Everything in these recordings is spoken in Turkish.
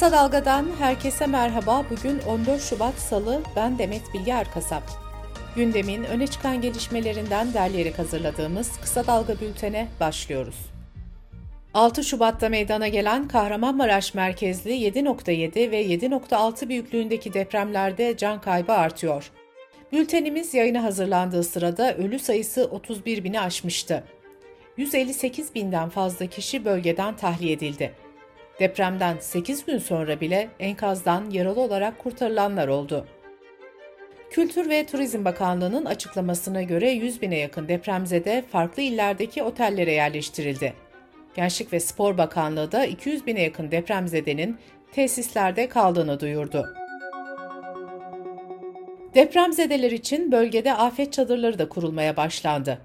Kısa Dalga'dan herkese merhaba. Bugün 14 Şubat Salı, ben Demet Bilge Erkasap. Gündemin öne çıkan gelişmelerinden derleyerek hazırladığımız Kısa Dalga bültene başlıyoruz. 6 Şubat'ta meydana gelen Kahramanmaraş merkezli 7.7 ve 7.6 büyüklüğündeki depremlerde can kaybı artıyor. Bültenimiz yayına hazırlandığı sırada ölü sayısı 31 bini aşmıştı. 158 binden fazla kişi bölgeden tahliye edildi. Depremden 8 gün sonra bile enkazdan yaralı olarak kurtarılanlar oldu. Kültür ve Turizm Bakanlığı'nın açıklamasına göre 100 bine yakın depremzede farklı illerdeki otellere yerleştirildi. Gençlik ve Spor Bakanlığı da 200 bine yakın depremzedenin tesislerde kaldığını duyurdu. Depremzedeler için bölgede afet çadırları da kurulmaya başlandı.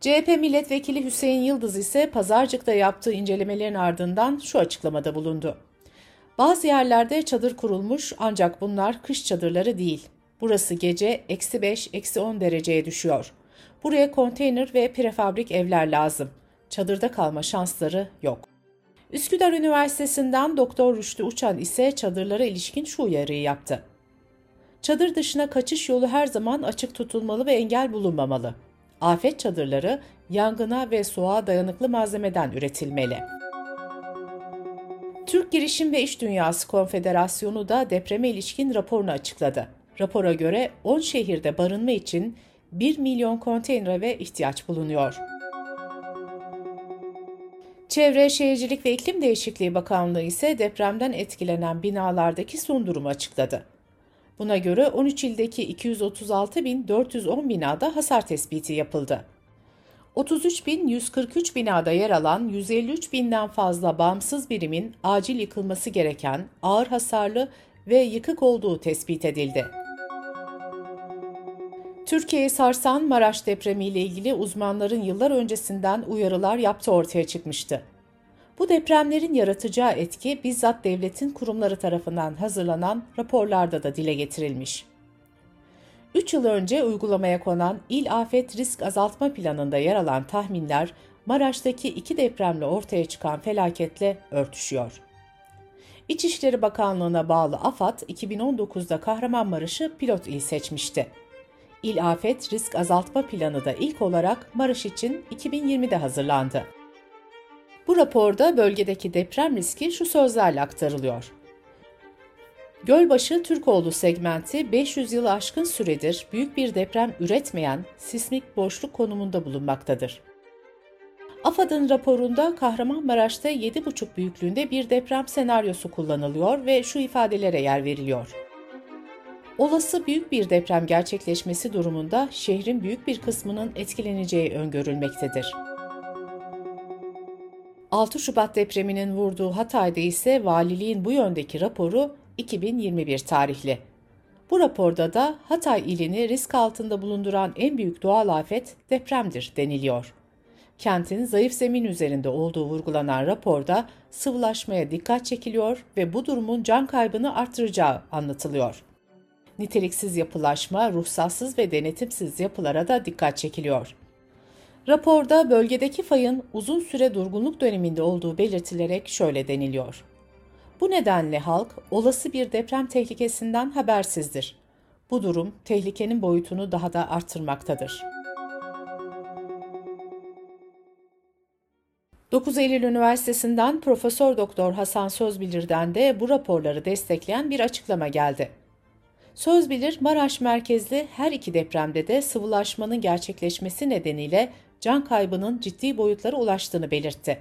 CHP milletvekili Hüseyin Yıldız ise Pazarcık'ta yaptığı incelemelerin ardından şu açıklamada bulundu. Bazı yerlerde çadır kurulmuş ancak bunlar kış çadırları değil. Burası gece eksi 5, eksi 10 dereceye düşüyor. Buraya konteyner ve prefabrik evler lazım. Çadırda kalma şansları yok. Üsküdar Üniversitesi'nden Doktor Rüştü Uçan ise çadırlara ilişkin şu uyarıyı yaptı. Çadır dışına kaçış yolu her zaman açık tutulmalı ve engel bulunmamalı. Afet çadırları yangına ve soğuğa dayanıklı malzemeden üretilmeli. Türk Girişim ve İş Dünyası Konfederasyonu da depreme ilişkin raporunu açıkladı. Rapora göre 10 şehirde barınma için 1 milyon konteynere ihtiyaç bulunuyor. Çevre, Şehircilik ve İklim Değişikliği Bakanlığı ise depremden etkilenen binalardaki son durumu açıkladı. Buna göre 13 ildeki 236.410 binada hasar tespiti yapıldı. 33.143 binada yer alan 153 binden fazla bağımsız birimin acil yıkılması gereken ağır hasarlı ve yıkık olduğu tespit edildi. Türkiye'yi sarsan Maraş depremiyle ilgili uzmanların yıllar öncesinden uyarılar yaptığı ortaya çıkmıştı. Bu depremlerin yaratacağı etki bizzat devletin kurumları tarafından hazırlanan raporlarda da dile getirilmiş. 3 yıl önce uygulamaya konan İl Afet Risk Azaltma Planı'nda yer alan tahminler Maraş'taki iki depremle ortaya çıkan felaketle örtüşüyor. İçişleri Bakanlığı'na bağlı AFAD 2019'da Kahramanmaraş'ı pilot il seçmişti. İl Afet Risk Azaltma Planı da ilk olarak Maraş için 2020'de hazırlandı. Bu raporda bölgedeki deprem riski şu sözlerle aktarılıyor. Gölbaşı Türkoğlu segmenti 500 yıl aşkın süredir büyük bir deprem üretmeyen sismik boşluk konumunda bulunmaktadır. AFAD'ın raporunda Kahramanmaraş'ta 7,5 büyüklüğünde bir deprem senaryosu kullanılıyor ve şu ifadelere yer veriliyor. Olası büyük bir deprem gerçekleşmesi durumunda şehrin büyük bir kısmının etkileneceği öngörülmektedir. 6 Şubat depreminin vurduğu Hatay'da ise valiliğin bu yöndeki raporu 2021 tarihli. Bu raporda da Hatay ilini risk altında bulunduran en büyük doğal afet depremdir deniliyor. Kentin zayıf zemin üzerinde olduğu vurgulanan raporda sıvılaşmaya dikkat çekiliyor ve bu durumun can kaybını artıracağı anlatılıyor. Niteliksiz yapılaşma, ruhsatsız ve denetimsiz yapılara da dikkat çekiliyor. Raporda bölgedeki fayın uzun süre durgunluk döneminde olduğu belirtilerek şöyle deniliyor. Bu nedenle halk olası bir deprem tehlikesinden habersizdir. Bu durum tehlikenin boyutunu daha da artırmaktadır. 9 Eylül Üniversitesi'nden Profesör Doktor Hasan Sözbilir'den de bu raporları destekleyen bir açıklama geldi. Sözbilir, Maraş merkezli her iki depremde de sıvılaşmanın gerçekleşmesi nedeniyle can kaybının ciddi boyutlara ulaştığını belirtti.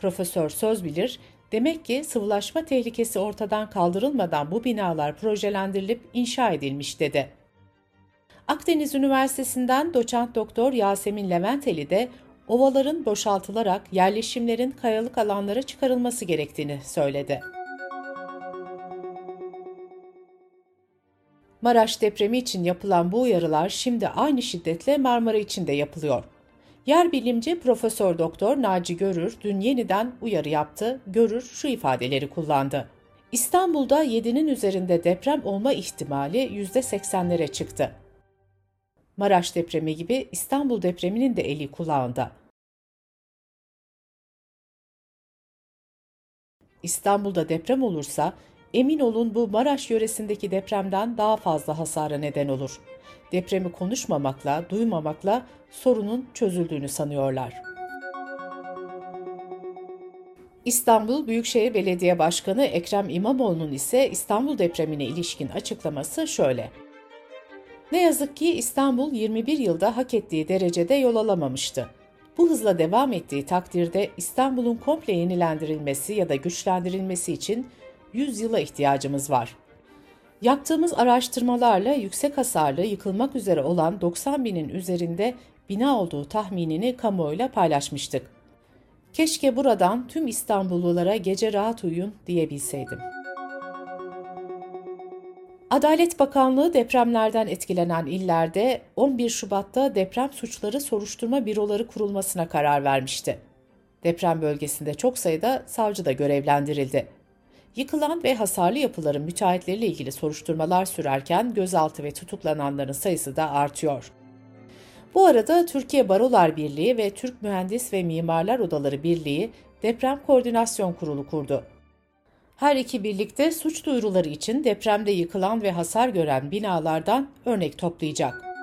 Profesör Sözbilir, demek ki sıvılaşma tehlikesi ortadan kaldırılmadan bu binalar projelendirilip inşa edilmiş dedi. Akdeniz Üniversitesi'nden doçent doktor Yasemin Leventeli de ovaların boşaltılarak yerleşimlerin kayalık alanlara çıkarılması gerektiğini söyledi. Maraş depremi için yapılan bu uyarılar şimdi aynı şiddetle Marmara için de yapılıyor. Yer bilimci Profesör Doktor Naci Görür dün yeniden uyarı yaptı. Görür şu ifadeleri kullandı. İstanbul'da 7'nin üzerinde deprem olma ihtimali %80'lere çıktı. Maraş depremi gibi İstanbul depreminin de eli kulağında. İstanbul'da deprem olursa emin olun bu Maraş yöresindeki depremden daha fazla hasara neden olur. Depremi konuşmamakla, duymamakla sorunun çözüldüğünü sanıyorlar. İstanbul Büyükşehir Belediye Başkanı Ekrem İmamoğlu'nun ise İstanbul depremine ilişkin açıklaması şöyle. Ne yazık ki İstanbul 21 yılda hak ettiği derecede yol alamamıştı. Bu hızla devam ettiği takdirde İstanbul'un komple yenilendirilmesi ya da güçlendirilmesi için 100 yıla ihtiyacımız var. Yaptığımız araştırmalarla yüksek hasarlı yıkılmak üzere olan 90 binin üzerinde bina olduğu tahminini kamuoyuyla paylaşmıştık. Keşke buradan tüm İstanbullulara gece rahat uyuyun diyebilseydim. Adalet Bakanlığı depremlerden etkilenen illerde 11 Şubat'ta deprem suçları soruşturma büroları kurulmasına karar vermişti. Deprem bölgesinde çok sayıda savcı da görevlendirildi. Yıkılan ve hasarlı yapıların müteahhitleriyle ilgili soruşturmalar sürerken gözaltı ve tutuklananların sayısı da artıyor. Bu arada Türkiye Barolar Birliği ve Türk Mühendis ve Mimarlar Odaları Birliği Deprem Koordinasyon Kurulu kurdu. Her iki birlikte suç duyuruları için depremde yıkılan ve hasar gören binalardan örnek toplayacak.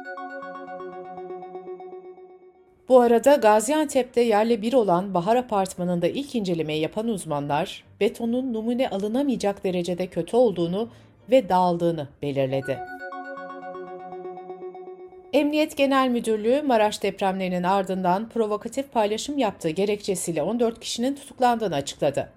Bu arada Gaziantep'te yerle bir olan Bahar Apartmanı'nda ilk incelemeyi yapan uzmanlar, betonun numune alınamayacak derecede kötü olduğunu ve dağıldığını belirledi. Emniyet Genel Müdürlüğü Maraş depremlerinin ardından provokatif paylaşım yaptığı gerekçesiyle 14 kişinin tutuklandığını açıkladı.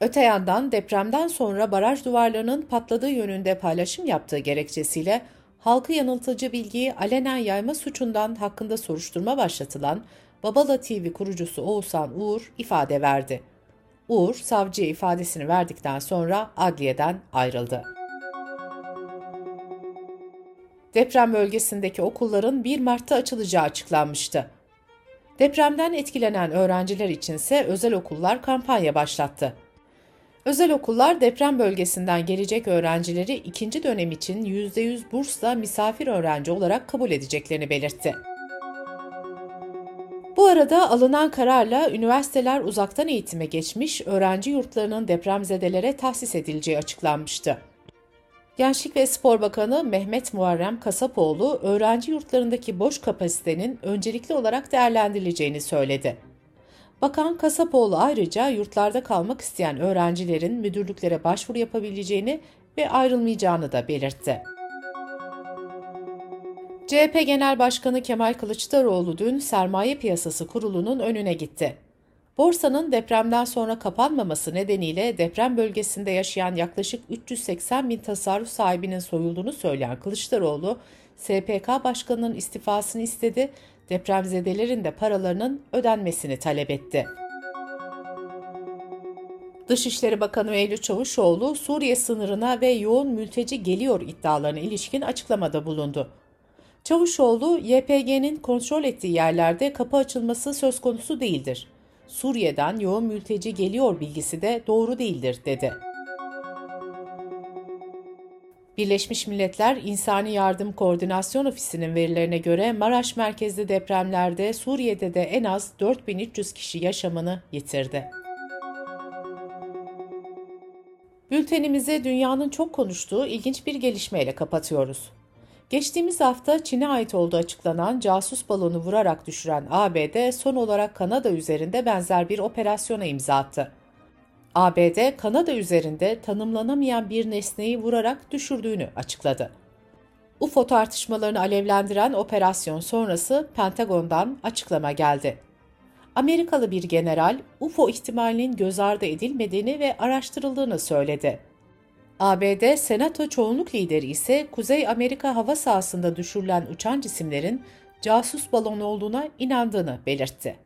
Öte yandan depremden sonra baraj duvarlarının patladığı yönünde paylaşım yaptığı gerekçesiyle halkı yanıltıcı bilgiyi alenen yayma suçundan hakkında soruşturma başlatılan Babala TV kurucusu Oğuzhan Uğur ifade verdi. Uğur, savcıya ifadesini verdikten sonra adliyeden ayrıldı. Deprem bölgesindeki okulların 1 Mart'ta açılacağı açıklanmıştı. Depremden etkilenen öğrenciler içinse özel okullar kampanya başlattı. Özel okullar deprem bölgesinden gelecek öğrencileri ikinci dönem için %100 bursla misafir öğrenci olarak kabul edeceklerini belirtti. Bu arada alınan kararla üniversiteler uzaktan eğitime geçmiş öğrenci yurtlarının depremzedelere tahsis edileceği açıklanmıştı. Gençlik ve Spor Bakanı Mehmet Muharrem Kasapoğlu, öğrenci yurtlarındaki boş kapasitenin öncelikli olarak değerlendirileceğini söyledi. Bakan Kasapoğlu ayrıca yurtlarda kalmak isteyen öğrencilerin müdürlüklere başvuru yapabileceğini ve ayrılmayacağını da belirtti. CHP Genel Başkanı Kemal Kılıçdaroğlu dün Sermaye Piyasası Kurulu'nun önüne gitti. Borsanın depremden sonra kapanmaması nedeniyle deprem bölgesinde yaşayan yaklaşık 380 bin tasarruf sahibinin soyulduğunu söyleyen Kılıçdaroğlu, SPK Başkanı'nın istifasını istedi, depremzedelerin de paralarının ödenmesini talep etti. Dışişleri Bakanı Mevlüt Çavuşoğlu, Suriye sınırına ve yoğun mülteci geliyor iddialarına ilişkin açıklamada bulundu. Çavuşoğlu, YPG'nin kontrol ettiği yerlerde kapı açılması söz konusu değildir. Suriye'den yoğun mülteci geliyor bilgisi de doğru değildir, dedi. Birleşmiş Milletler İnsani Yardım Koordinasyon Ofisi'nin verilerine göre Maraş merkezli depremlerde Suriye'de de en az 4300 kişi yaşamını yitirdi. Bültenimizi dünyanın çok konuştuğu ilginç bir gelişmeyle kapatıyoruz. Geçtiğimiz hafta Çin'e ait olduğu açıklanan casus balonu vurarak düşüren ABD son olarak Kanada üzerinde benzer bir operasyona imza attı. ABD, Kanada üzerinde tanımlanamayan bir nesneyi vurarak düşürdüğünü açıkladı. UFO tartışmalarını alevlendiren operasyon sonrası Pentagon'dan açıklama geldi. Amerikalı bir general UFO ihtimalinin göz ardı edilmediğini ve araştırıldığını söyledi. ABD Senato çoğunluk lideri ise Kuzey Amerika hava sahasında düşürülen uçan cisimlerin casus balon olduğuna inandığını belirtti.